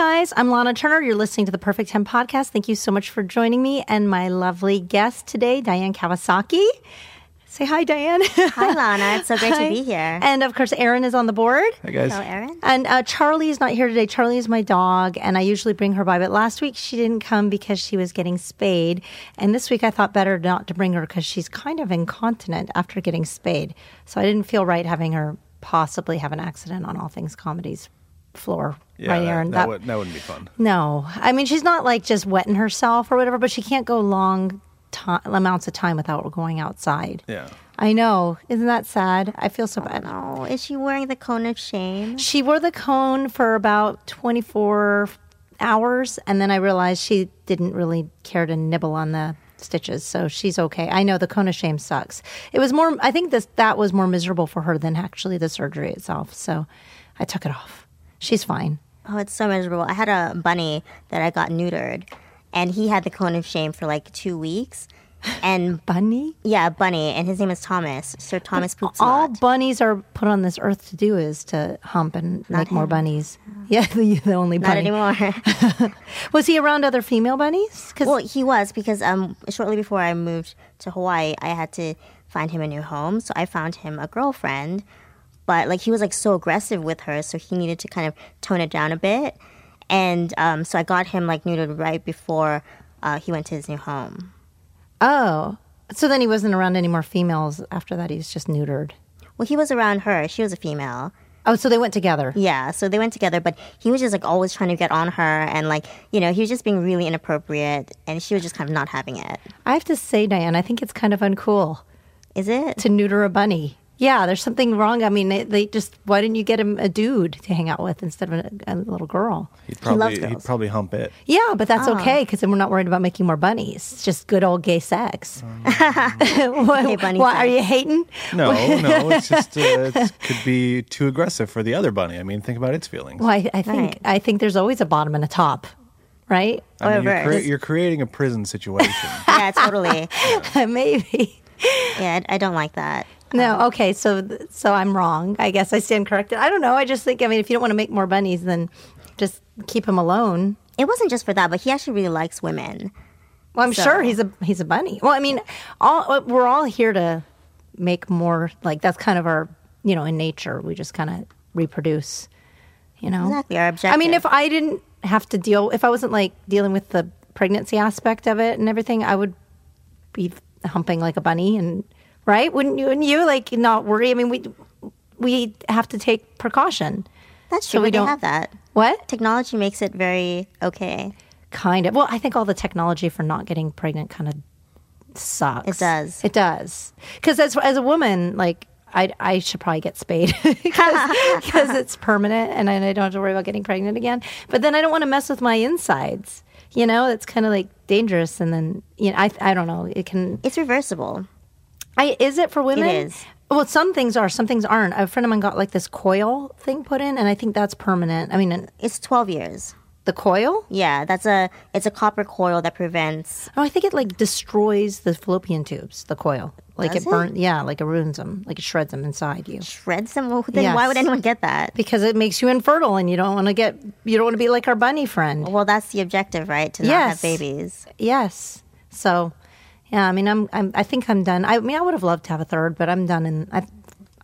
guys, I'm Lahna Turner. You're listening to the Perfect 10 podcast. Thank you so much for joining me and my lovely guest today, Diane Kawasaki. Say hi, Diane. Hi, Lahna. It's so great Hi. to be here. And of course, Aaron is on the board. Hey guys. Hello, Aaron. And uh, Charlie is not here today. Charlie is my dog, and I usually bring her by. But last week she didn't come because she was getting spayed. And this week I thought better not to bring her because she's kind of incontinent after getting spayed. So I didn't feel right having her possibly have an accident on All Things Comedy's floor. Yeah, right, that, Erin? that, would, that wouldn't be fun. No, I mean she's not like just wetting herself or whatever, but she can't go long ti amounts of time without going outside. Yeah. I know, isn't that sad? I feel so bad. Oh, is she wearing the cone of shame? She wore the cone for about twenty four hours, and then I realized she didn't really care to nibble on the stitches, so she's okay. I know the cone of shame sucks. It was more. I think this that was more miserable for her than actually the surgery itself. So I took it off. She's fine. Oh, it's so miserable. I had a bunny that I got neutered, and he had the cone of shame for like two weeks. And Bunny. yeah, bunny, and his name is Thomas. Sir Thomas Poops. All bunnies are put on this earth to do is to hump and make more bunnies. Yeah, the, the only Not bunny. anymore. Was he around other female bunnies? 'Cause- well, he was because um shortly before I moved to Hawaii, I had to find him a new home. So I found him a girlfriend, but like he was like so aggressive with her, so he needed to kind of tone it down a bit. And um, so I got him like neutered right before uh, he went to his new home. oh, so then he wasn't around any more females after that. He was just neutered. Well, he was around her. She was a female. Oh, so they went together. Yeah, so they went together, but he was just like always trying to get on her, and like you know he was just being really inappropriate, and she was just kind of not having it. I have to say, Diane, I think it's kind of uncool Is it? to neuter a bunny. Yeah, there's something wrong. I mean, they, they just why didn't you get him a dude to hang out with instead of a, a little girl? He'd loves probably he'd probably hump it. Yeah, but that's Oh. okay because then we're not worried about making more bunnies. It's just good old gay sex. what, Gay bunny what, are you hating? No, no, it's just uh, it could be too aggressive for the other bunny. I mean, think about its feelings. Well, I, I think Right. I think there's always a bottom and a top, right? I mean, you're, reverse. crea- you're creating a prison situation. yeah, totally. Maybe. Yeah, I, I don't like that. No, uh-huh. okay, so so I'm wrong. I guess I stand corrected. I don't know. I just think I mean, if you don't want to make more bunnies, then just keep him alone. It wasn't just for that, but he actually really likes women. Well, I'm So- sure he's a he's a bunny. Well, I mean, all uh, we're all here to make more. Like that's kind of our you know in nature. We just kind of reproduce. You know, Exactly, our I mean, if. I didn't have to deal, if I wasn't like dealing with the pregnancy aspect of it and everything, I would be humping like a bunny and right. Wouldn't you? Wouldn't you like not worry? I mean, we we have to take precaution. That's so true. we we don't have that. What Technology makes it very okay. kind of? Well, I think all the technology for not getting pregnant kind of sucks. It does. It does. Because as as a woman, like I I should probably get spayed because it's permanent and I don't have to worry about getting pregnant again. But then I don't want to mess with my insides. You know, it's kind of like dangerous. And then you know, I I don't know. It can. It's reversible. I is it for women? is. Well, some things are, some things aren't. A friend of mine got like this coil thing put in, and I think that's permanent. I mean, It's 12 years. the coil. Yeah, that's a it's a copper coil that prevents Oh, I think it like destroys the fallopian tubes. The coil, like Does it it? burns. Yeah, like it ruins them. Like it shreds them inside you shreds them. Well, then why would anyone get that? because it makes you infertile, and you don't want to get. You don't want to be like our bunny friend. Well, that's the objective, right? To not Yes. have babies. Yes. So, yeah. I mean, I'm. I'm I think I'm done. I mean, I would have loved to have a third, but I'm done, and I,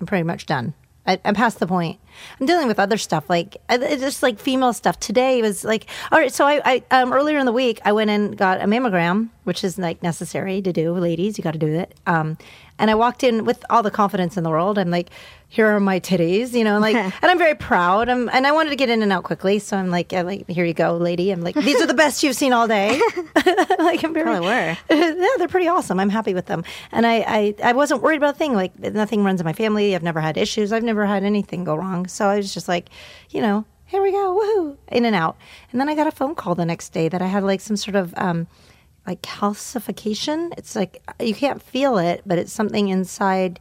I'm pretty much done. I, I'm past the point. I'm dealing with other stuff, like it's just like female stuff. Today was like, all right. So I, I um, earlier in the week, I went and got a mammogram, which is like necessary to do, ladies. You got to do it. Um, and I walked in with all the confidence in the world. I'm like, here are my titties, you know, like, and I'm very proud. I'm, and I wanted to get in and out quickly, so I'm like, I'm like, here you go, lady. I'm like, these are the best you've seen all day. like I'm very Probably were. yeah, they're pretty awesome. I'm happy with them, and I, I I wasn't worried about a thing. Like nothing runs in my family. I've never had issues. I've never had anything go wrong. So I was just like, you know, here we go, woohoo, in and out. And then I got a phone call the next day that I had like some sort of um, like calcification. It's like you can't feel it, but it's something inside,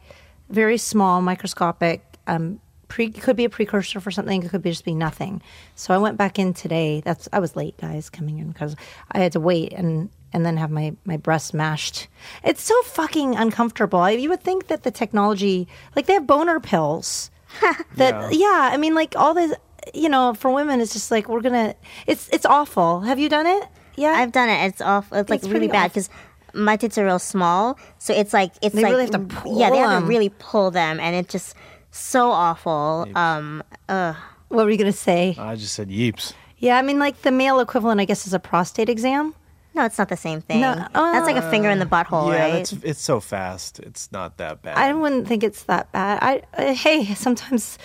very small, microscopic. Um, pre could be a precursor for something. It could be just be nothing. So I went back in today. That's I was late, guys, coming in because I had to wait and and then have my my breast mashed. It's so fucking uncomfortable. I, you would think that the technology, like they have boner pills. that yeah. I mean, like all this. you know, for women, it's just like we're gonna. It's it's awful. Have you done it? Yeah, I've done it. It's off. It's like It's really pretty bad off. because my tits are real small, so it's like it's They like really have to pull yeah, they have them. to really pull them, and it's just so awful. Um, ugh. what were you gonna say? I just said yeeps. Yeah, I mean, like the male equivalent, I guess, is a prostate exam. No, it's not the same thing. No, That's like a finger in the butthole, yeah, right? that's, it's so fast. It's not that bad. I wouldn't think it's that bad. I uh, hey, sometimes.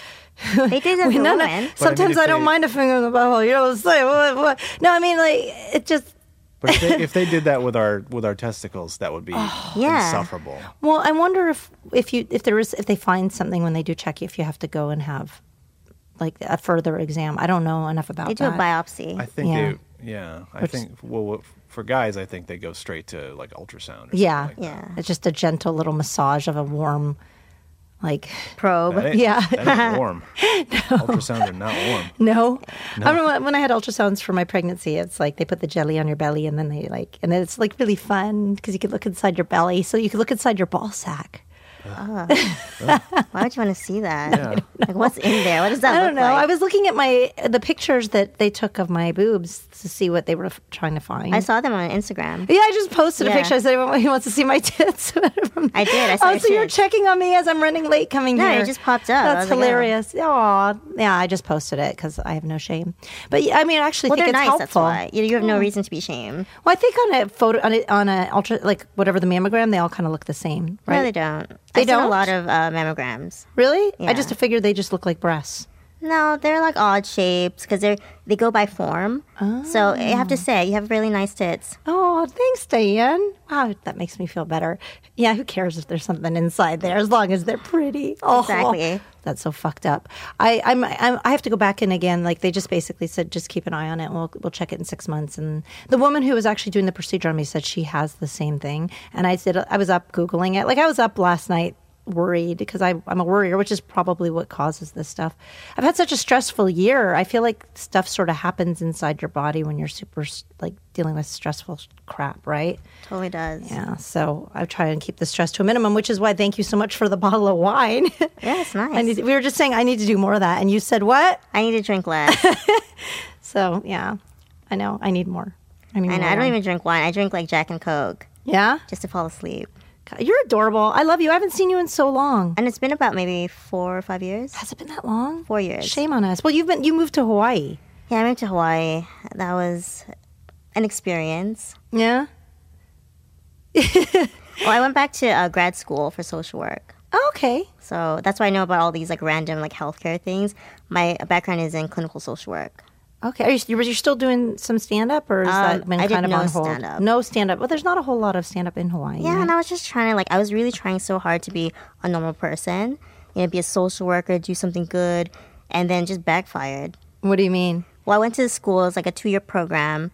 They did that no, no, women. Sometimes if I don't they- mind a finger in the butthole. You know what I'm saying? What, what? No, I mean like it just. But if they, if they did that with our with our testicles, that would be oh. Yeah. insufferable. Well, I wonder if if you if there is if they find something when they do check you, if you have to go and have like a further exam. I don't know enough about They do that. a biopsy. I think Yeah. they, yeah, I think well what- for guys, I think they go straight to like ultrasound. Or Yeah. something like that. yeah. It's just a gentle little massage of a warm, like Probe. Yeah. that warm. Ultrasounds are not warm. no. I remember when- I had ultrasounds for my pregnancy. It's like they put the jelly on your belly, and then they like, and then it's like really fun because you could look inside your belly, so you could look inside your ball sack. Oh. Why would you want to see that? Yeah. Like, what's in there? What does that I don't know. I was looking at my the pictures that they took of my boobs to see what they were f- trying to find. I saw them on Instagram. Yeah, I just posted a picture. I said, "Anyone who wants to see my tits?" I did. I saw oh, your so you're checking on me as I'm running late coming No, here. it just popped up. That's was like, oh. hilarious. Yeah, I just posted it because I have no shame. But yeah, I mean, I actually Well, think they're it's nice. That's helpful. why you, you have no hmm. reason to be ashamed. Well, I think on a photo on a, on a ultra like whatever the mammogram, they all kind of look the same, right? No, they don't. They I've don't? a lot of uh, mammograms. Really? I just figured they just look like breasts. No, they're like odd shapes because they're they go by form. So I have to ah. say, you have really nice tits. Oh, thanks, Diane. Wow, that makes me feel better. Yeah, who cares if there's something inside there as long as they're pretty? Oh, Exactly. That's so fucked up. I I'm, I'm I have to go back in again. Like they just basically said, just keep an eye on it. and We'll we'll check it in six months. And the woman who was actually doing the procedure on me said she has the same thing. And I said I was up googling it. Like I was up last night worried because I, I'm a worrier, which is probably what causes this stuff. I've had such a stressful year. I feel like stuff sort of happens inside your body when you're super like dealing with stressful crap, right? Totally does. Yeah. So I try and keep the stress to a minimum, which is why thank you so much for the bottle of wine. Yeah, it's nice. I need, we were just saying I need to do more of that, and you said what? I need to drink less. So yeah, I know I need more. I mean, and more I don't even drink wine. I drink like Jack and Coke Yeah, just to fall asleep. You're adorable. I love you. I haven't seen you in so long. And it's been about maybe four or five years. Has it been that long? Four years. Shame on us. Well, you've been you moved to Hawaii. Yeah, I moved to Hawaii. That was an experience. Yeah. Well, I went back to uh, grad school for social work. Oh, okay. So that's why I know about all these like random like healthcare things. My background is in clinical social work. Okay. Are you, you're you're still doing some stand up, or is Um, that been I kind of no on hold? stand-up. No stand up. Well, there's not a whole lot of stand up in Hawaii. Yeah, right? and I was just trying to like I was really trying so hard to be a normal person, you know, be a social worker, do something good, and then just backfired. What do you mean? Well, I went to the school. It was like a two year program.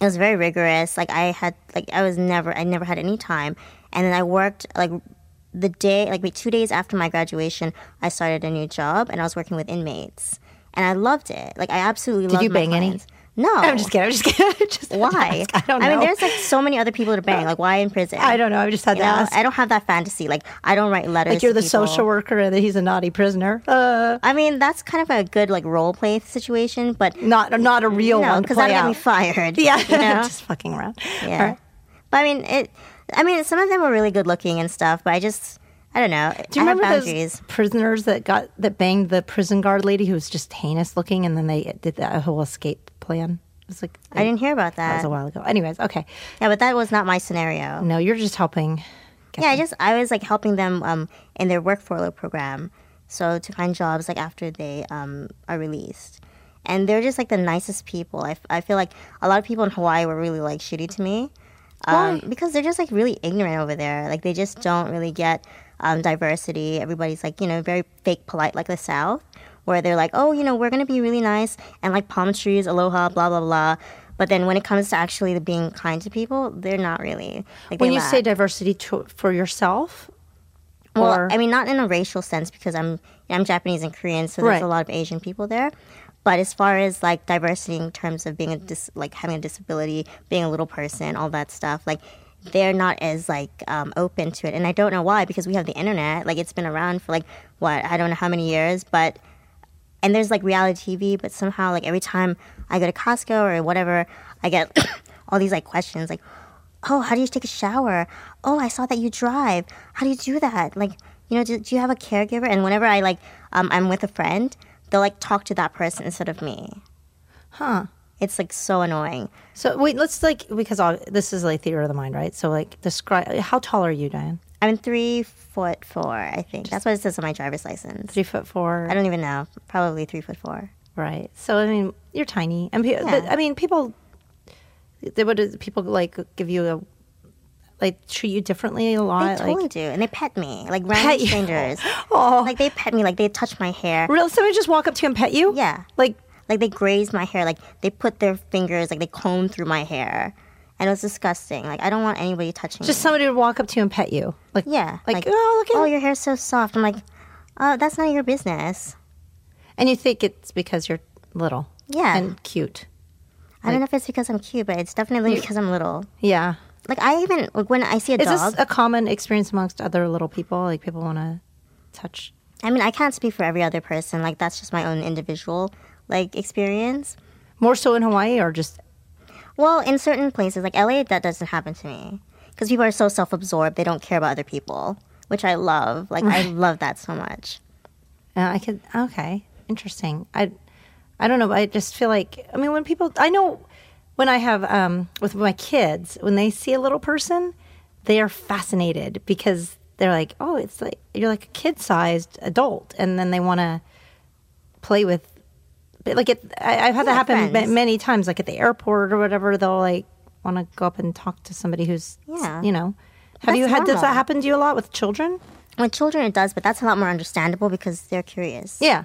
It was very rigorous. Like I had, like I was never, I never had any time. And then I worked like the day, like two days after my graduation, I started a new job, and I was working with inmates, and I loved it. Like I absolutely loved. you bang any? No, I'm just kidding. I'm just kidding. just Why? I don't know. I mean, there's like so many other people to bang. Like why in prison? I don't know. I just had You to know, ask. I don't have that fantasy. Like I don't write letters. like you're the people. social worker and he's a naughty prisoner. Uh, I mean, that's kind of a good like role play situation, but not not a real no, one. because get me fired. Yeah, you know? just fucking around. yeah. Right. But I mean, it. I mean, some of them were really good looking and stuff, but I just, I don't know. Do you I have remember boundaries. those prisoners that got that banged the prison guard lady who was just heinous looking, and then they did that whole escape plan? It was like I didn't hear about that That was a while ago. Anyways, okay. Yeah, but that was not my scenario. No, you're just helping. Yeah, I just I was like helping them um, in their work furlough program, so to find jobs like after they um, are released, and they're just like the nicest people. I, f- I feel like a lot of people in Hawaii were really like shitty to me, um, because they're just like really ignorant over there. Like they just don't really get um, diversity. Everybody's like you know very fake polite like the South, where they're like oh you know we're gonna be really nice and like palm trees, aloha, blah blah blah. But then when it comes to actually being kind to people, they're not really. Like, when you lack. say diversity to, for yourself, Well, or I mean, not in a racial sense because I'm I'm Japanese and Korean, so there's Right. a lot of Asian people there. But as far as like diversity in terms of being a dis- like having a disability, being a little person, all that stuff, like they're not as like um, open to it, and I don't know why because we have the internet. Like it's been around for like what I don't know how many years, but and there's like reality TV, but somehow like every time I go to Costco or whatever, I get all these like questions like, "Oh, how do you take a shower? Oh, I saw that you drive. How do you do that? Like, you know, do, do you have a caregiver?" And whenever I like um, I'm with a friend, they'll like talk to that person instead of me. Huh. It's like so annoying. So wait, let's like because all, this is like theater of the mind, right? So like describe how tall are you, Diane? I'm three foot four, I think. That's what it says on my driver's license. Three foot four. I don't even know. Probably three foot four. Right. So I mean, you're tiny, and pe- but I mean, people. They would people like give you a like treat you differently a lot. They totally like do, and they pet me like random strangers. Oh. like they pet me, like they touch my hair. real somebody just walk up to you and pet you. Yeah. Like Like they graze my hair. Like they put their fingers, like they comb through my hair, and it was disgusting. Like I don't want anybody touching just me. somebody to walk up to you and pet you. Like yeah, Like, oh look at oh your hair's so soft. I'm like, oh that's none of your business. and you think it's because you're little. Yeah. And cute. I don't know if it's because I'm cute, but it's definitely because I'm little. Yeah. Like I even like when I see a Is dog. this a common experience amongst other little people? Like people want to touch. I mean, I can't speak for every other person. Like that's just my own individual like experience. More so in Hawaii or just Well, in certain places like LA, that doesn't happen to me because people are so self-absorbed; they don't care about other people, which I love. Like I love that so much. Uh, I could okay, interesting. I I don't know. I just feel like I mean when people I know when I have um, with my kids when they see a little person, they are fascinated because they're like, oh, it's like you're like a kid sized adult, and then they want to play with. But, Like it, I, I've had that happen friends. many times. Like at the airport or whatever, they'll like want to go up and talk to somebody who's Yeah. you know. Have That's you had does that happen to you a lot with children? With children, it does, but that's a lot more understandable because they're curious Yeah.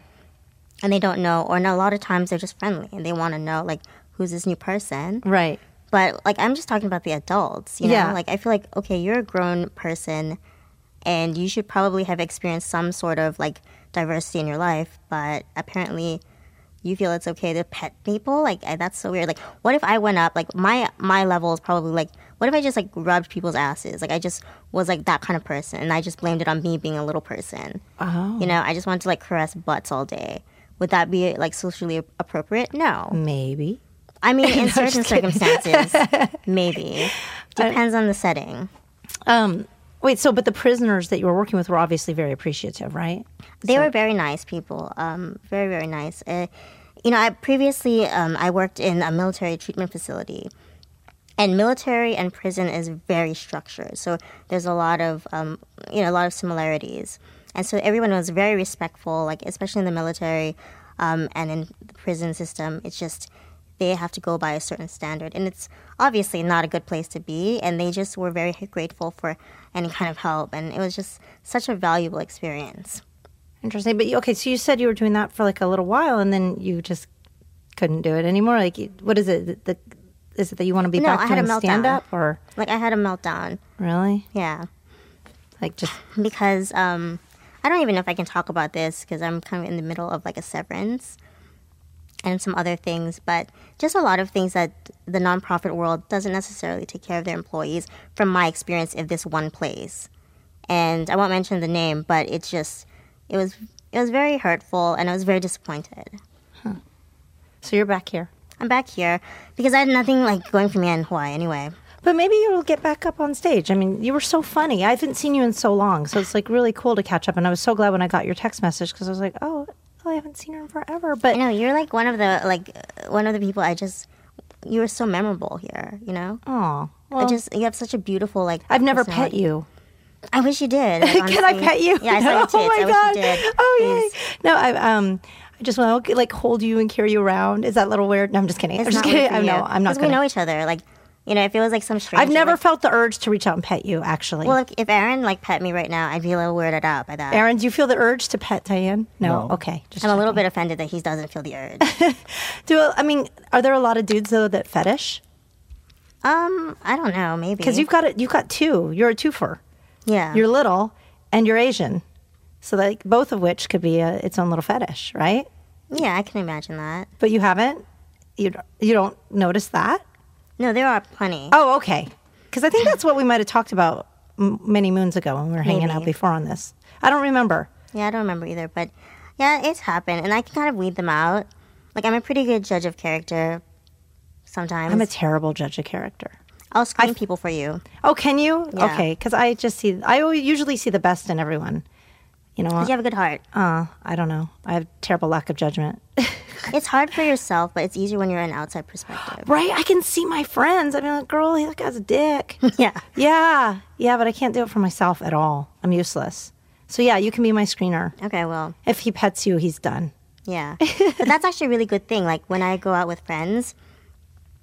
and they don't know, or no, a lot of times they're just friendly and they want to know like who's this new person. Right. But like I'm just talking about the adults, you know. Yeah. Like I feel like okay, you're a grown person, and you should probably have experienced some sort of like diversity in your life. But apparently, you feel it's okay to pet people. Like I- that's so weird. Like what if I went up? Like my my level is probably like what if I just like rubbed people's asses? Like I just was like that kind of person, and I just blamed it on me being a little person. Oh. You know, I just wanted to like caress butts all day. Would that be like socially appropriate? No. Maybe. I mean, in I'm certain circumstances, maybe. Depends on the setting. Um, wait, so but the prisoners that you were working with were obviously very appreciative, right? They were very nice people. Um, very, very nice. Uh, you know, I previously um, I worked in a military treatment facility, and military and prison is very structured. So there's a lot of um, you know a lot of similarities, and so everyone was very respectful. Like especially in the military um, and in the prison system, it's just they have to go by a certain standard, and it's obviously not a good place to be. And they just were very grateful for any kind of help, and it was just such a valuable experience. Interesting. But okay, so you said you were doing that for like a little while, and then you just couldn't do it anymore. Like, what is it? The, is it that you want to be No, back I doing stand up, or Like I had a meltdown. really? Yeah. Like just Because um I don't even know if I can talk about this because I'm kind of in the middle of like a severance and some other things, but just a lot of things that the nonprofit world doesn't necessarily take care of their employees from my experience in this one place. And I won't mention the name, but it's just it was it was very hurtful and I was very disappointed. so you're back here. I'm back here because I had nothing like going for me in Hawaii anyway. But maybe you'll get back up on stage. I mean, you were so funny. I haven't seen you in so long, so it's like really cool to catch up. And I was so glad when I got your text message because I was like, oh, I haven't seen her in forever. But no, you're like one of the like uh, one of the people I just you were so memorable here, you know? oh, I just you have such a beautiful like. I've never pet you. I wish you did. like, Can I pet you? Yeah, I saw your tits. Oh my I wish god! you did. Oh Please. yay! No, I um, I just want to like hold you and carry you around. Is that a little weird? No, I'm just kidding. It's I'm just kidding. weird for I'm you. no, I'm not. 'Cause we know each other. Like, you know, if it was like some stranger. I've never like, felt the urge to reach out and pet you. Actually, Well, if, if Aaron like pet me right now, I'd be a little weirded out by that. Aaron, do you feel the urge to pet Diane? No. No. Okay. Just I'm a little bit offended that he doesn't feel the urge. Do I mean, are there a lot of dudes though that fetish? um, I don't know. Maybe Because you've got it. You've got two. You're a twofer. yeah. You're little and you're Asian, so like both of which could be a, its own little fetish, right? yeah, I can imagine that. But you haven't. You you don't notice that. No, there are plenty. Oh, okay. Because I think that's what we might have talked about m- many moons ago when we were hanging out before on this. I don't remember. Yeah, I don't remember either. But Yeah, it's happened, and I can kind of weed them out. Like I'm a pretty good judge of character. Sometimes I'm a terrible judge of character. I'll screen people for you. Oh, can you? Yeah. Okay, because I just see. I always- usually see the best in everyone. You know, You have a good heart. uh, I don't know. I have terrible lack of judgment. It's hard for yourself, but it's easier when you're an outside perspective. right? I can see my friends. I mean, like, girl, that guy's a dick. yeah. yeah, yeah, but I can't do it for myself at all. I'm useless. So yeah, you can be my screener. Okay, well, If he pets you, he's done. yeah. but that's actually a really good thing. Like when I go out with friends,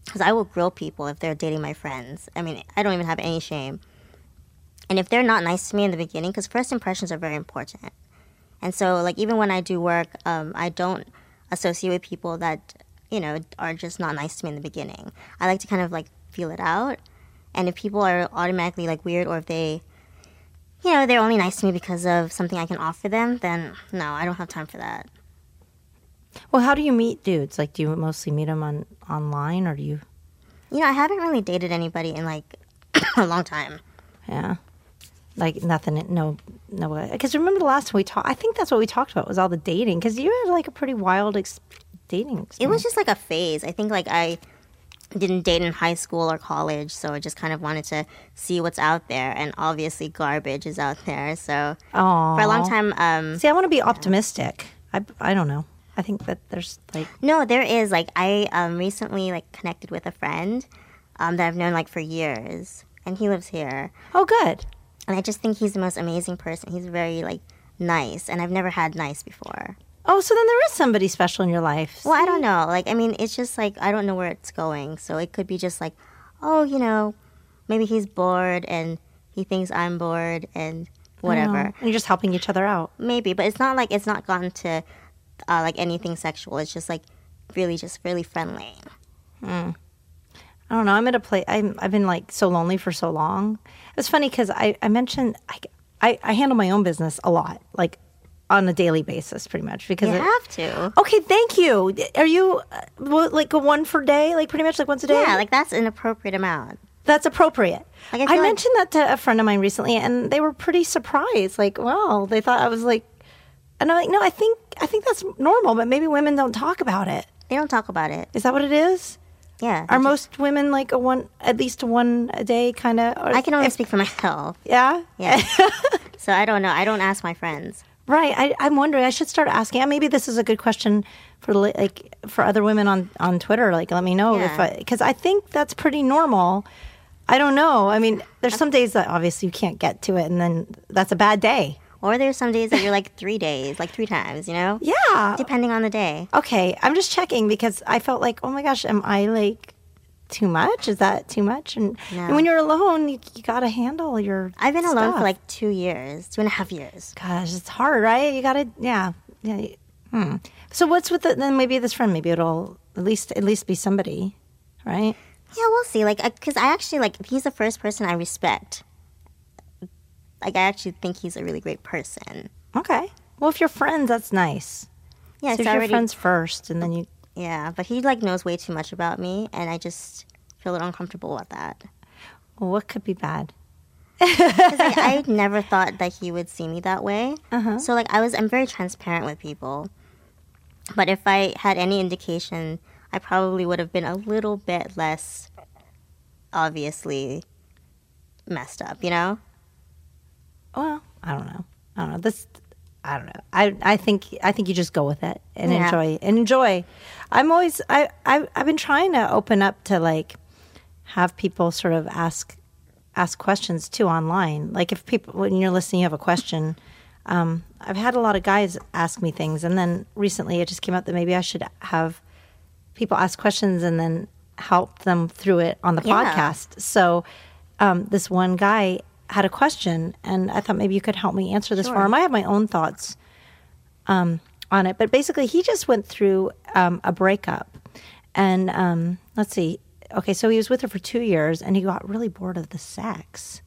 because I will grill people if they're dating my friends. I mean, I don't even have any shame. And if they're not nice to me in the beginning, because first impressions are very important. And so, like, even when I do work, um, I don't associate with people that, you know, are just not nice to me in the beginning. I like to kind of like feel it out. And if people are automatically like weird or if they, you know, they're only nice to me because of something I can offer them, then no, I don't have time for that. Well, how do you meet dudes? Like, do you mostly meet them on online, or do you? You know, I haven't really dated anybody in like a long time. Yeah, like nothing. No, no. Because remember the last time we talked? I think that's what we talked about was all the dating. Because you had like a pretty wild ex- dating. It was just like a phase. I think like I didn't date in high school or college, so I just kind of wanted to see what's out there. And obviously, garbage is out there. So Aw. for a long time, um, See, I want to be optimistic. I, I don't know. I think that there's like no, there is like I um, recently like connected with a friend um, that I've known like for years, and he lives here. oh good. And I just think he's the most amazing person. He's very like nice, and I've never had nice before. Oh, so then there is somebody special in your life. Well, I don't know. Like, I mean, it's just like I don't know where it's going. So it could be just like, oh, you know, maybe he's bored and he thinks I'm bored and whatever. Oh, and you're just helping each other out. Maybe, but it's not like it's not gone to uh, like anything sexual. It's just like really, just really friendly. I don't know. I'm at a place. I'm, I've been like so lonely for so long. It's funny because I, I mentioned I, I, I handle my own business a lot, like on a daily basis, pretty much. Because You it- have to. okay, thank you. Are you uh, like a one for day, like pretty much like once a day? Yeah, like that's an appropriate amount. that's appropriate. Like, I I, like- mentioned that to a friend of mine recently, and they were pretty surprised. Like, wow, they thought I was like, and I'm like, no, I think I think that's normal, but maybe women don't talk about it. They don't talk about it. Is that what it is? Yeah. Are they just- most women like a one, at least one a day kind of? I can only speak for myself. Yeah, Yeah. so I don't know. I don't ask my friends. right. I, I'm wondering. I should start asking. Maybe this is a good question for like for other women on on Twitter. Like, let me know if Yeah. I because I think that's pretty normal. I don't know. I mean, there's some days that obviously you can't get to it, and then that's a bad day. Or there's some days that you're like three days, like three times, you know? Yeah. Depending on the day. Okay. I'm just checking because I felt like, oh my gosh, am I like too much? Is that too much? And, and when you're alone, you, you got to handle your. I've been alone for like two years, two and a half years. Gosh, it's hard, right? You gotta, yeah, yeah. Hmm. So what's with the, then? Maybe this friend, maybe it'll at least at least be somebody, right? Yeah, we'll see. Like, because I actually like he's the first person I respect. Like, I actually think he's a really great person. Okay. Well, if you're friends, that's nice. Yeah, so if you're friends first, and then you. yeah, but he like knows way too much about me, and I just feel a little uncomfortable about that. Well, what could be bad? Because like, I never thought that he would see me that way. Uh-huh. So like I was, I'm very transparent with people. But if I had any indication, I probably would have been a little bit less obviously messed up. You know? Well, I don't know. I don't know. This, I don't know. I I think I think you just go with it and Yeah. enjoy and enjoy. I'm always I, I I've been trying to open up to like have people sort of ask ask questions too online. Like if people when you're listening, you have a question. Um, I've had a lot of guys ask me things, and then recently it just came up that maybe I should have people ask questions and then help them through it on the Yeah. podcast. So um, this one guy had a question, and I thought maybe you could help me answer this for him. I have my own thoughts um, on it, but basically, he just went through um, a breakup, and um, let's see. Okay, so he was with her for two years, and he got really bored of the sex.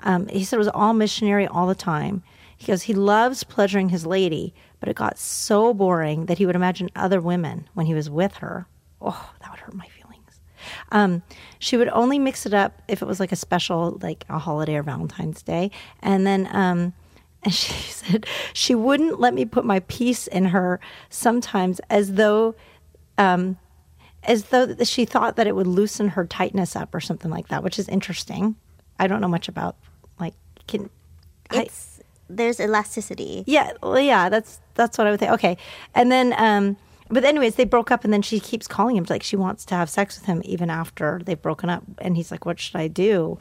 Um, he said it was all missionary all the time. He goes, he loves pleasuring his lady, but it got so boring that he would imagine other women when he was with her. Oh, that would hurt my feelings. Um, she would only mix it up if it was like a special, like a holiday or Valentine's Day, and then um, And she said she wouldn't let me put my piece in her sometimes as though um as though she thought that it would loosen her tightness up or something like that, which is interesting. I don't know much about like can I, It's there's elasticity. yeah, well, yeah, that's that's what I would think. Okay, and then, um, but anyways, they broke up, and then she keeps calling him like she wants to have sex with him even after they've broken up, and he's like, "What should I do?"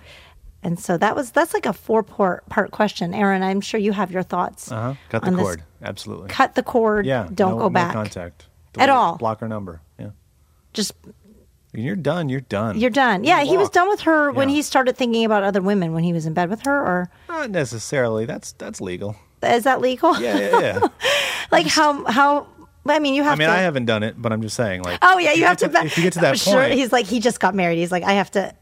And so that was that's like a four part part question, Aaron. I'm sure you have your thoughts. Uh huh. Cut the on this. Absolutely. Cut the cord. Yeah. don't no- go no back. contact At all. Block her number. Yeah. Just you're done. You're done. you're done. Yeah, he was done with her when he started thinking about other women when he was in bed with her, or Not necessarily. That's that's legal. is that legal? Yeah, yeah, yeah. like how how? I mean, you have I mean, to. I haven't done it, but I'm just saying. Like, Oh yeah, you have to. get If you get to that sure point, he's like he just got married. He's like I have to.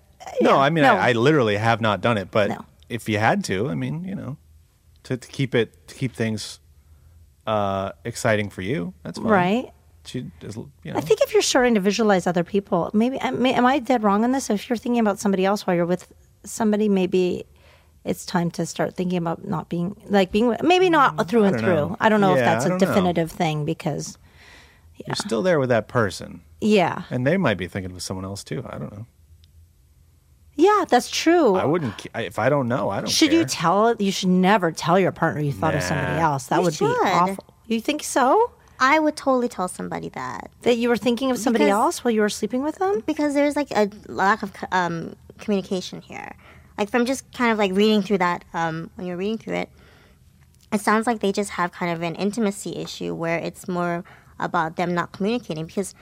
no, yeah, I mean, no. I, I literally have not done it, but No. if you had to, I mean, you know, to, to keep it to keep things uh, exciting for you, that's fine. right. She, you know, I think if you're starting to visualize other people, maybe am I dead wrong on this? If you're thinking about somebody else while you're with somebody, maybe it's time to start thinking about not being like being maybe not through and don't through. know. I don't know if that's a don't know. definitive thing because you're still there with that person, yeah, and they might be thinking of someone else too. I don't know. yeah, that's true. I wouldn't if I don't know. I don't. should you tell? You should never tell your partner you thought of somebody else. That You would should. be awful. You think so? I would totally tell somebody that That you were thinking of somebody Because- else while you were sleeping with them? because there's like a lack of um, communication here. Like from just kind of like reading through that, um, when you're reading through it, it sounds like they just have kind of an intimacy issue where it's more about them not communicating because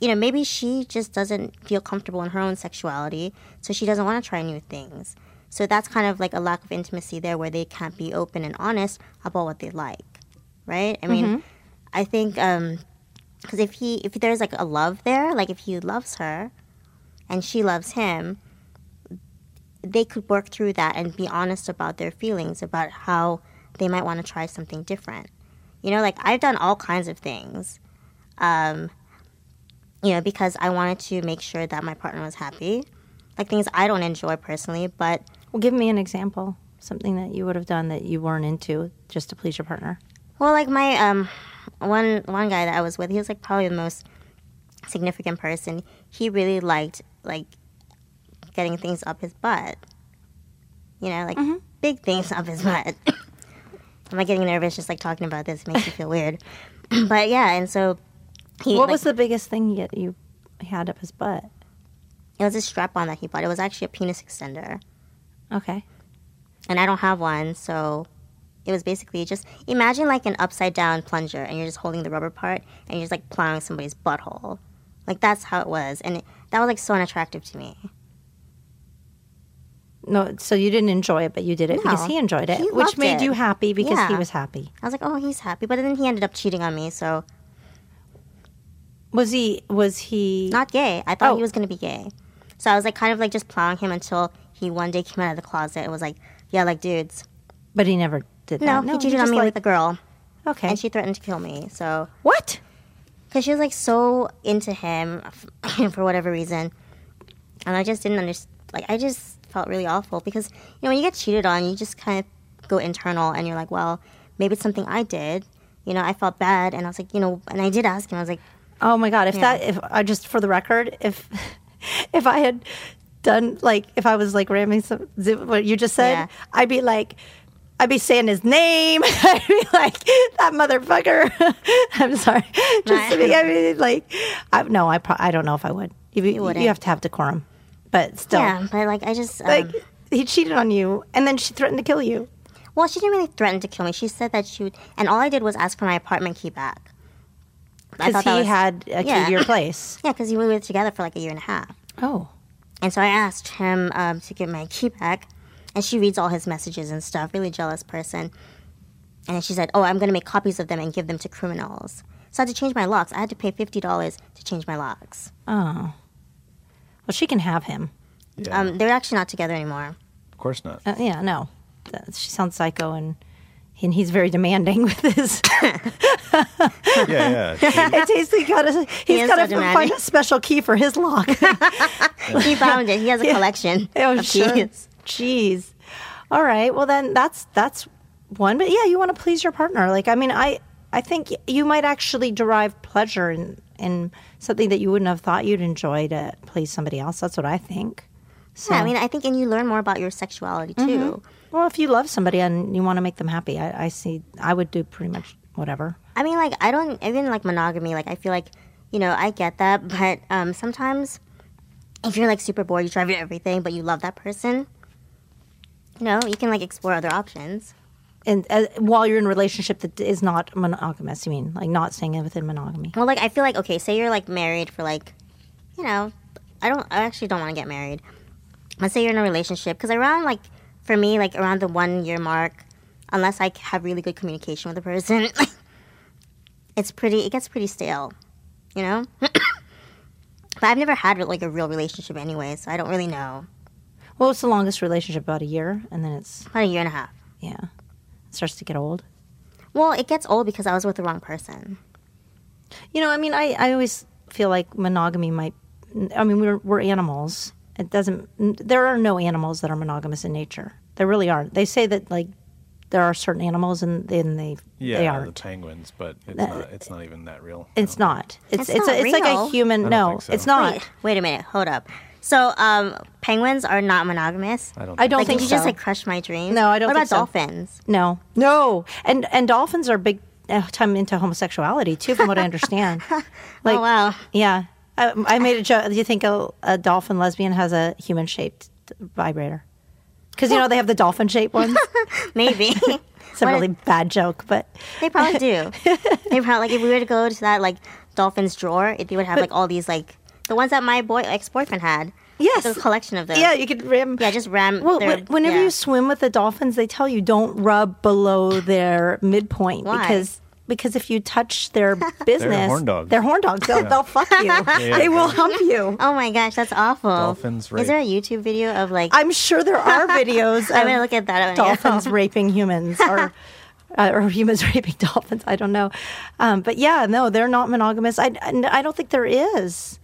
you know maybe she just doesn't feel comfortable in her own sexuality so she doesn't want to try new things. So that's kind of like a lack of intimacy there where they can't be open and honest about what they like right? I mean i think um because if he if there's like a love there like if he loves her and she loves him they could work through that and be honest about their feelings about how they might want to try something different. You know, like I've done all kinds of things, um, you know, because I wanted to make sure that my partner was happy. Like things I don't enjoy personally, but Well, give me an example. Something that you would have done that you weren't into just to please your partner. well, like my um, one one guy that I was with, he was like probably the most significant person. He really liked like getting things up his butt. You know, like mm-hmm. big things up his butt. I'm I getting nervous just like talking about this. It makes me feel weird. but yeah, and so he. What like, was the biggest thing you, you had up his butt? It was a strap on that he bought. It was actually a penis extender. Okay. And I don't have one, so it was basically just imagine like an upside down plunger and you're just holding the rubber part and you're just like plowing somebody's butthole. Like that's how it was. And it, that was like so unattractive to me. No, so you didn't enjoy it, but you did it because he enjoyed it, he which made it. you happy because he was happy. I was like, oh, he's happy. But then he ended up cheating on me, so Was he? Was he? not gay. I thought Oh. he was going to be gay. So I was like kind of like just plowing him until he one day came out of the closet and was like, yeah, like dudes. but he never did No, that. he cheated on just me like, with a girl Okay. and she threatened to kill me. So what? because she was like so into him for whatever reason, and I just didn't understand. Like I just felt really awful because you know when you get cheated on, you just kind of go internal and you're like, well, maybe it's something I did. You know, I felt bad, and I was like, you know, and I did ask him. I was like, Oh my god! If Yeah. that, if I just for the record, if if I had done like if I was like ramming some what you just said, Yeah. I'd be like. I'd be saying his name. I'd be like that motherfucker. I'm sorry. Just to be, I mean, like, I, no, I pro- I don't know if I would. You, you, wouldn't. have to have decorum, but still, yeah, but like I just um, like he cheated on you, and then she threatened to kill you. Well, she didn't really threaten to kill me. She said that she would, and all I did was ask for my apartment key back. Because he was- had a key yeah. to your place. Yeah, because we were together for like a year and a half. Oh, And so I asked him um, to get my key back, and she reads all his messages and stuff. Really jealous person. And she said, "Oh, I'm going to make copies of them and give them to criminals." So I had to change my locks. I had to pay fifty dollars to change my locks. oh. Well, she can have him. Yeah, Um, they're actually not together anymore. of course not. Uh, yeah, no, That- she sounds psycho, and and he's very demanding with his. Yeah, yeah. it tastes like got a, he's is got so to find a special key for his lock. he found it. He has a collection oh, of sure. keys. Jeez. All right. Well, then that's that's one, but yeah, you want to please your partner. Like, I mean, I I think you might actually derive pleasure in in something that you wouldn't have thought you'd enjoy to please somebody else. That's what I think. So, Yeah, I mean, I think, and you learn more about your sexuality too. well, if you love somebody and you want to make them happy, I, I see. I would do pretty much whatever. I mean, like, I don't even like monogamy. Like, I feel like, you know, I get that, but um, sometimes if you're like super bored, you try everything, but you love that person, you know, you can like explore other options. And uh, while you're in a relationship that is not monogamous, you mean like not staying within monogamy? Well, like, I feel like, okay, say you're like married for like, you know, I don't, I actually don't want to get married. Let's say you're in a relationship, because around like, for me, like around the one year mark, unless I have really good communication with the person, it's pretty, it gets pretty stale, you know? but I've never had like a real relationship anyway, so I don't really know. Well, it's the longest relationship, about a year, and then it's About a year and a half. yeah, starts to get old. Well, it gets old because I was with the wrong person. You know, I mean, I, I always feel like monogamy might. I mean, we're we're animals. It doesn't. There are no animals that are monogamous in nature. There really aren't. They say that like there are certain animals and then they Yeah, they the aren't. penguins, but it's not. It's not even that real. It's not. It's That's it's not a, it's like a real. human. don't No, think so. it's not. Wait, wait a minute, hold up. So, um, penguins are not monogamous. I don't. I don't like, think did you so. just like crush my dreams? No, I don't What think about so. dolphins? No, no, and and dolphins are big uh, time into homosexuality too, from what I understand. Like, oh wow. yeah, I, I made a joke. Do you think a, a dolphin lesbian has a human shaped vibrator? Because you know they have the dolphin shaped ones. Maybe. It's a What- really bad joke, but They probably do. they probably like if we were to go to that like dolphins drawer, it, they would have like all these like the ones that my boy ex boyfriend had. Yes. Like, a collection of them. yeah, you could ram. yeah, just ram. Well, their- whenever yeah. you swim with the dolphins, they tell you don't rub below their midpoint Why? because because if you touch their business, horn dogs. They're horn dogs. They'll, they'll fuck you. They will hump you. Oh my gosh, that's awful. Dolphins Is there a YouTube video of like? I'm sure there are videos I'm gonna look at that. one. dolphins raping humans or. Uh, or humans raping dolphins. I don't know, um, but yeah, no, they're not monogamous. I, I don't think there is.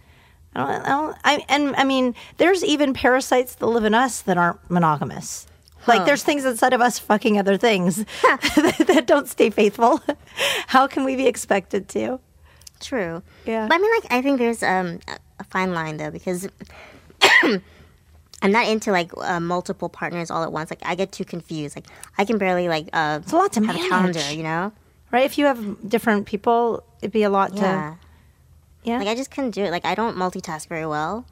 I don't. I, don't I, and I mean, there's even parasites that live in us that aren't monogamous. Like there's things inside of us fucking other things that, that don't stay faithful. How can we be expected to? True. Yeah. But I mean, like, I think there's um, a- fine line though because I'm not into like uh, multiple partners all at once. Like, I get too confused. Like, I can barely like uh, It's a lot to have a calendar. You know? Right? If you have different people, it'd be a lot Yeah. to. Yeah. Like, I just couldn't do it. Like, I don't multitask very well.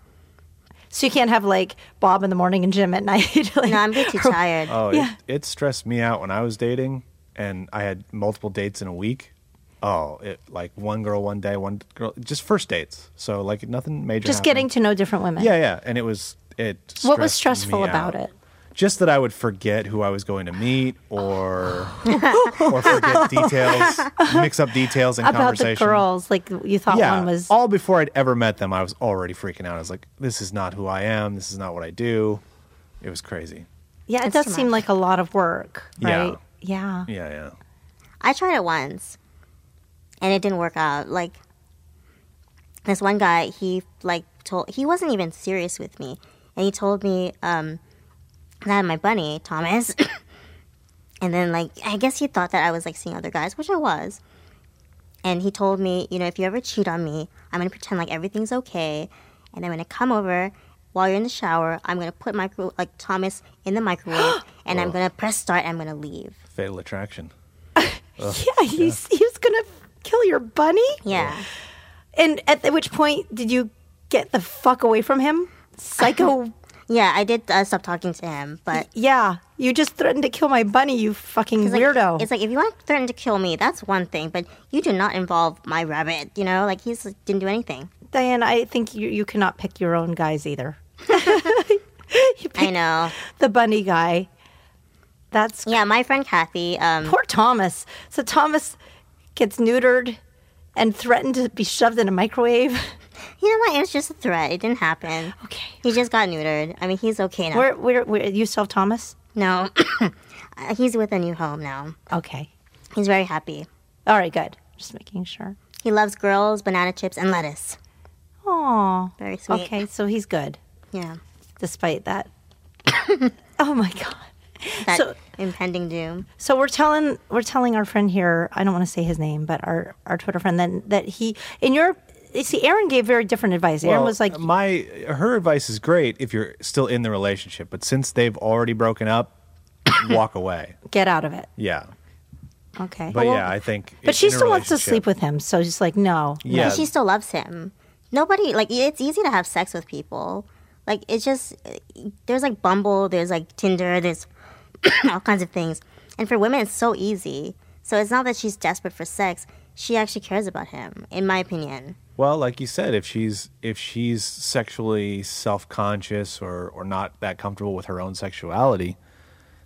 so you can't have like Bob in the morning and Jim at night. like, No, I'm getting too tired. Oh, Yeah. it, it stressed me out when I was dating, and I had multiple dates in a week. Oh, it like one girl one day, one girl, just first dates. So like nothing major. just happened. getting to know different women. Yeah, yeah, and it was it. What was stressful me about out. it? Just that I would forget who I was going to meet, or or forget details, mix up details in About the conversation. girls, like you thought yeah, one was. all before I'd ever met them, I was already freaking out. I was like, "This is not who I am. This is not what I do." It was crazy. yeah, it That's does seem much. like a lot of work, Yeah. right? Yeah. Yeah, yeah. I tried it once, and it didn't work out. Like this one guy, he like told he wasn't even serious with me, and he told me um, that my bunny Thomas, and then like I guess he thought that I was like seeing other guys, which I was. And he told me, you know, if you ever cheat on me, I'm gonna pretend like everything's okay, and then when I come over. While you're in the shower, I'm gonna put micro like Thomas in the microwave, and I'm gonna press start. and I'm gonna leave. Fatal attraction. Yeah, he's he was gonna kill your bunny. Yeah. And at which point did you get the fuck away from him? Psycho. Yeah, I did uh, stop talking to him, but yeah, you just threatened to kill my bunny. You fucking like, weirdo. it's like if you want to threaten to kill me, that's one thing, but you do not involve my rabbit. You know, like he's didn't do anything. Diane, I think you you cannot pick your own guys either. you pick I know. the bunny guy. That's Yeah, my friend Kathy. Um, poor Thomas. So Thomas gets neutered and threatened to be shoved in a microwave. you know what? It was just a threat. It didn't happen. Okay. He just got neutered. I mean, he's okay now. Where, where, where you still have Thomas? no, Uh, he's with a new home now. Okay. He's very happy. All right, good. Just making sure. He loves girls, banana chips, and lettuce. Oh. Very sweet. Okay, so he's good Yeah. despite that. oh my god. that So- impending doom. So we're telling we're telling our friend here. I don't want to say his name, but our our Twitter friend that that he in your you see Aaron gave very different advice. Aaron Well, was like, my her advice is great if you're still in the relationship, but since they've already broken up, walk away. get out of it. Yeah, Okay. but yeah, I think. but she still wants to sleep with him, so she's like, no. Yeah, And she still loves him. Nobody like it's easy to have sex with people. Like it's just there's like Bumble, there's like Tinder, there's all kinds of things. And for women it's so easy. So it's not that she's desperate for sex. She actually cares about him, in my opinion. Well, like you said, if she's if she's sexually self conscious or or not that comfortable with her own sexuality,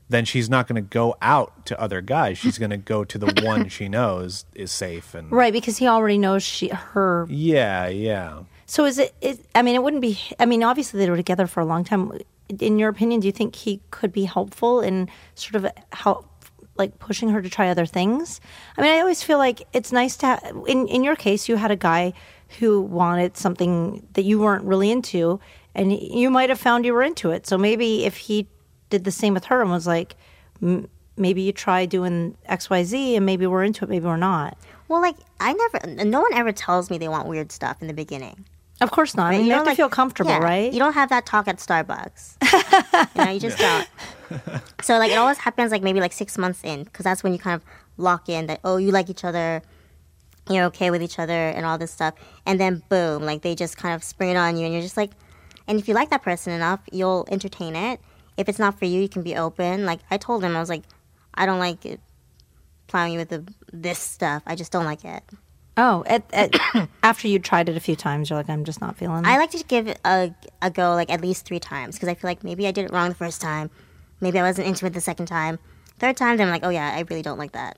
then she's not going to go out to other guys. She's going to go to the one she knows is safe and Right, because he already knows she her. Yeah, yeah. So is it? Is, I mean, it wouldn't be. I mean, obviously they were together for a long time. In your opinion, do you think he could be helpful in sort of help, like pushing her to try other things? I mean, I always feel like it's nice to. Ha- in in your case, you had a guy who wanted something that you weren't really into, and you might have found you were into it. So maybe if he did the same with her and was like, maybe you try doing X, Y, Z, and maybe we're into it, maybe we're not. Well, like I never, no one ever tells me they want weird stuff in the beginning. Of course not. I mean, you, don't, have to like- feel comfortable, yeah, right? You don't have that talk at Starbucks. you know, you just don't. So like it always happens like maybe like six months in because that's when you kind of lock in that oh you like each other, you're okay with each other and all this stuff, and then boom like they just kind of spring it on you and you're just like, and if you like that person enough, you'll entertain it. If it's not for you, you can be open. Like I told him, I was like, I don't like it plowing you with the, this stuff. I just don't like it. Oh, at, at, after you tried it a few times, you're like, I'm just not feeling it. I like to give it a, a go like at least three times because I feel like maybe I did it wrong the first time, maybe I wasn't into it the second time, third time then I'm like, oh yeah, I really don't like that.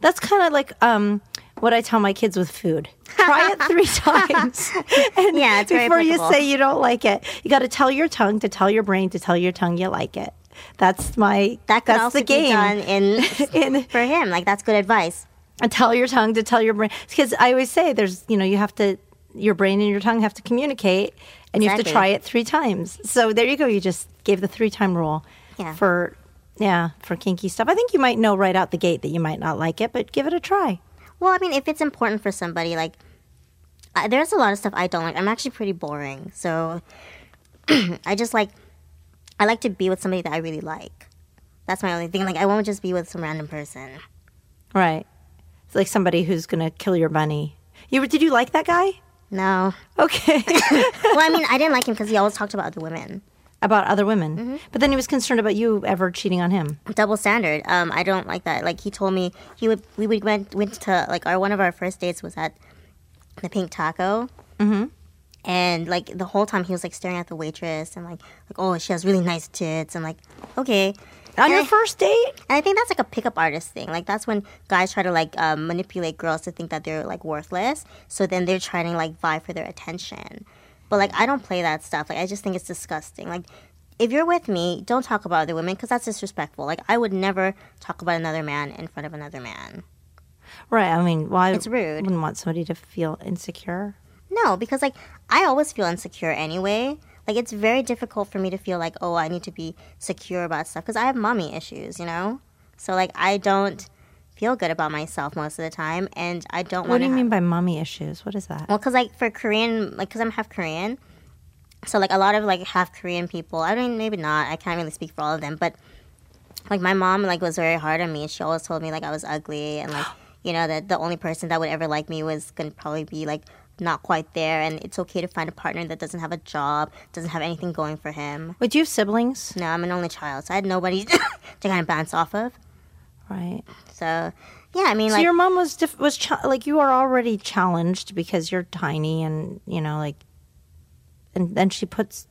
That's kind of like um, what I tell my kids with food. Try it three times. And Yeah, it's before you say you don't like it, you got to tell your tongue to tell your brain to tell your tongue you like it. That's my That that's also the game. be done in, In- for him. Like that's good advice. and tell your tongue to tell your brain because I always say there's you know you have to your brain and your tongue have to communicate and you have to try it three times. So there you go. You just gave the three time rule Yeah. for yeah for kinky stuff. I think you might know right out the gate that you might not like it, but give it a try. Well, I mean, if it's important for somebody, like I, there's a lot of stuff I don't like. I'm actually pretty boring, so I just like I like to be with somebody that I really like. That's my only thing. Like I won't just be with some random person. Right. It's like somebody who's going to kill your bunny. You did you like that guy? No. Okay. well, I mean, I didn't like him because he always talked about other women. About other women. Mm-hmm. But then he was concerned about you ever cheating on him. double standard. Um, I don't like that. Like he told me he would we would went went to like our one of our first dates was at the Pink Taco. Mm-hmm. And like the whole time he was like staring at the waitress and like like oh she has really nice tits and like okay. On And your I- first date? And I think that's like a pickup artist thing. Like that's when guys try to like um, manipulate girls to think that they're like worthless. So then they're trying to like vie for their attention. But like I don't play that stuff. Like I just think it's disgusting. Like if you're with me, don't talk about other women because that's disrespectful. Like I would never talk about another man in front of another man. Right. I mean, why It's rude. wouldn't want somebody to feel insecure. No, because like I always feel insecure anyway. Like it's very difficult for me to feel like oh I need to be secure about stuff because I have mommy issues, you know. So like I don't feel good about myself most of the time, and I don't want What do you mean by mommy issues? What is that? Well, because like for Korean, like because I'm half Korean, so like a lot of like half Korean people. I mean, maybe not. I can't really speak for all of them, but like my mom like was very hard on me. She always told me like I was ugly and like you know that the only person that would ever like me was gonna probably be like not quite there, and it's okay to find a partner that doesn't have a job, doesn't have anything going for him. Would you have siblings? No, I'm an only child, so I had nobody to kind of bounce off of. Right. So yeah, I mean So like your mom was diff- was cha- like you are already challenged because you're tiny and you know like, and then she puts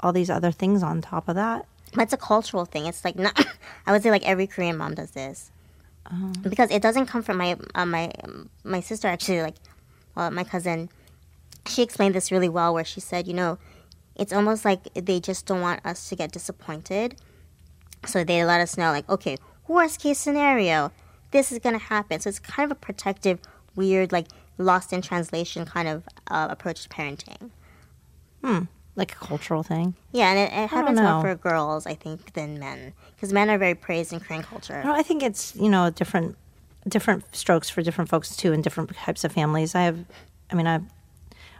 all these other things on top of that. It's a cultural thing. It's like not. I would say like every Korean mom does this because it doesn't come from my uh, my my sister actually like well my cousin. She explained this really well where she said, you know, it's almost like they just don't want us to get disappointed, so they let us know like, okay, worst case scenario, this is gonna happen. So it's kind of a protective, weird like lost in translation kind of uh, approach to parenting. Hmm. like a cultural thing. Yeah, and it, it happens more for girls, I think, than men, because men are very praised in Korean culture. No, I think it's you know different different strokes for different folks too, in different types of families. I have, I mean, I have,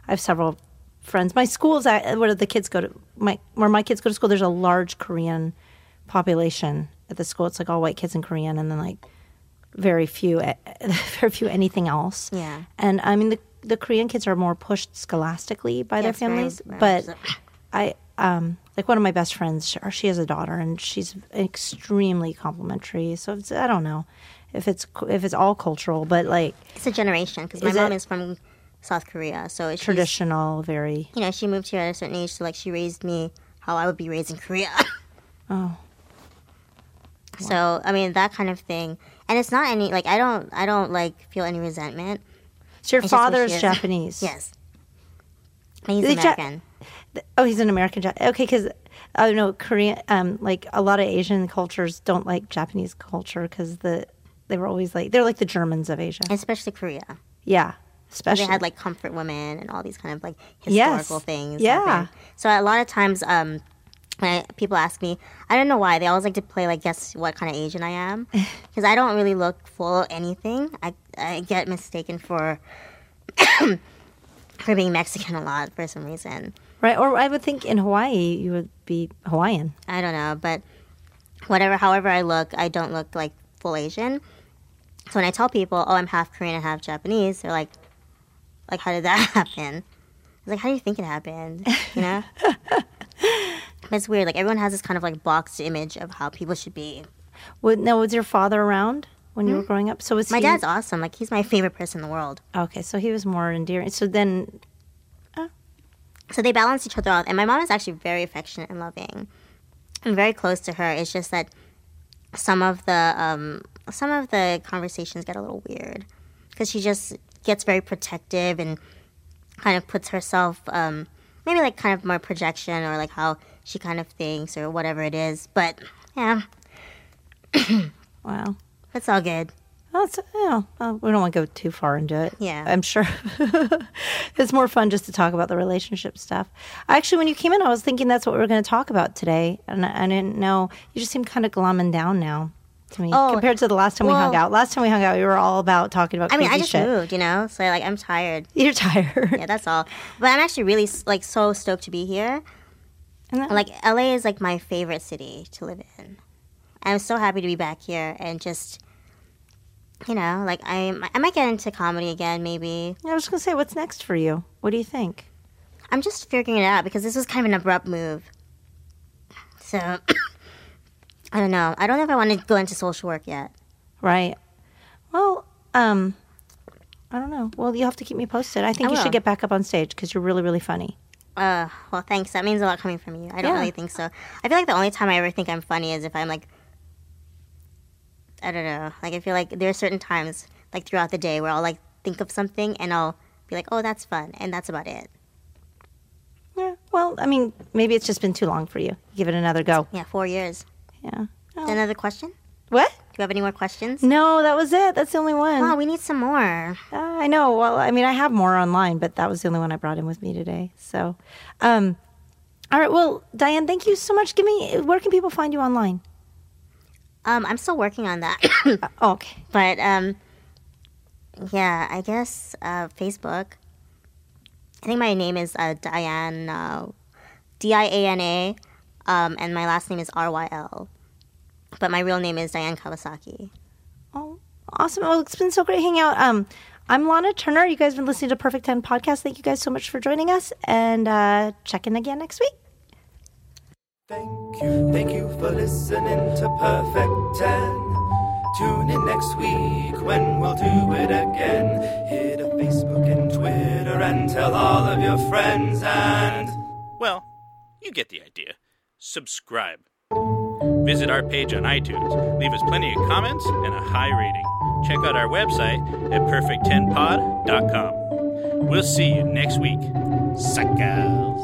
I have several friends. My school's where the kids go to my where my kids go to school. There's a large Korean population at the school. It's like all white kids in Korean, and then like very few, very few anything else. Yeah. and I mean the the Korean kids are more pushed scholastically by their Yes, very- families, very but. I um like one of my best friends. She, she has a daughter, and she's extremely complimentary. So it's, I don't know if it's if it's all cultural, but like It's a generation, because my mom is from South Korea, so it's traditional, very You know, she moved here at a certain age, so like she raised me how I would be raised in Korea. oh So I mean that kind of thing, and it's not any like I don't I don't like feel any resentment. So your It's just what father's she is. Japanese. Yes, and he's The Ja- American. Oh, he's an American. Ja- okay, because I don't know Korean. Um, like a lot of Asian cultures don't like Japanese culture because the they were always like they're like the Germans of Asia. especially Korea. Yeah, especially They had like comfort women and all these kind of like Yes. historical things. Yeah. So a lot of times, um, I, people ask me, I don't know why they always like to play like guess what kind of Asian I am, because I don't really look full anything. I I get mistaken for for being Mexican a lot for some reason. right. Or I would think in Hawaii you would be Hawaiian. I don't know, but whatever, however I look, I don't look like full Asian. So when I tell people, "Oh, I'm half Korean and half Japanese," they're like, "Like, how did that happen?" I was like, "How do you think it happened?" You know. but it's weird. Like everyone has this kind of like boxed image of how people should be. Would now was your father around when you were growing up? So was Hmm? My he, dad's awesome. Like he's my favorite person in the world. okay. So he was more endearing. So then, So they balance each other out. And my mom is actually very affectionate and loving. I'm very close to her. It's just that some of the um, some of the conversations get a little weird because she just gets very protective and kind of puts herself um, maybe like kind of more projection or like how she kind of thinks or whatever it is. But yeah, wow. it's all good. Well, it's, you know, well, we don't want to go too far into it. Yeah. I'm sure it's more fun just to talk about the relationship stuff. Actually, when you came in, I was thinking that's what we were going to talk about today, and I, I didn't know. You just seem kind of glum and down now to me Oh, compared to the last time we hung out. Last time we hung out, we were all about talking about. I mean, I just shit. moved, you know, so like I'm tired. You're tired. Yeah, that's all. But I'm actually really like so stoked to be here. And that- like LA is like my favorite city to live in. I'm so happy to be back here and just you know, like I I might get into comedy again maybe. I was going to say, what's next for you? What do you think? I'm just figuring it out because this was kind of an abrupt move. So I don't know. I don't know if I want to go into social work yet. Right. Well, um, I don't know. Well, you have to keep me posted. I think I you should get back up on stage because you're really, really funny. Uh, well, thanks. That means a lot coming from you. I don't Yeah. really think so. I feel like the only time I ever think I'm funny is if I'm like, I don't know. Like I feel like there are certain times, like throughout the day, where I'll like think of something and I'll be like, oh, that's fun, and that's about it. Yeah. Well, I mean, maybe it's just been too long for you. Give it another go. Yeah, four years. Yeah. Oh. Another question? What? Do you have any more questions? No, that was it. That's the only one. Wow, we need some more. Uh, I know. Well, I mean, I have more online, but that was the only one I brought in with me today. So, um, all right. Well, Diane, thank you so much. Give me where can people find you online? Um, I'm still working on that, Oh, okay. but um, yeah, I guess uh, Facebook. I think my name is uh, Diane, uh, D I A N A, um, and my last name is R Y L. But my real name is Diane Kawasaki. Oh, awesome. Well, it's been so great hanging out. Um, I'm Lahna Turner. You guys have been listening to Perfect 10 podcast. Thank you guys so much for joining us and uh, check in again next week. Thank you, thank you for listening to Perfect 10. Tune in next week when we'll do it again. Hit a Facebook and Twitter and tell all of your friends and. Well, you get the idea. Subscribe. Visit our page on iTunes, leave us plenty of comments and a high rating. Check out our website at perfect10pod.com. We'll see you next week. Suckers!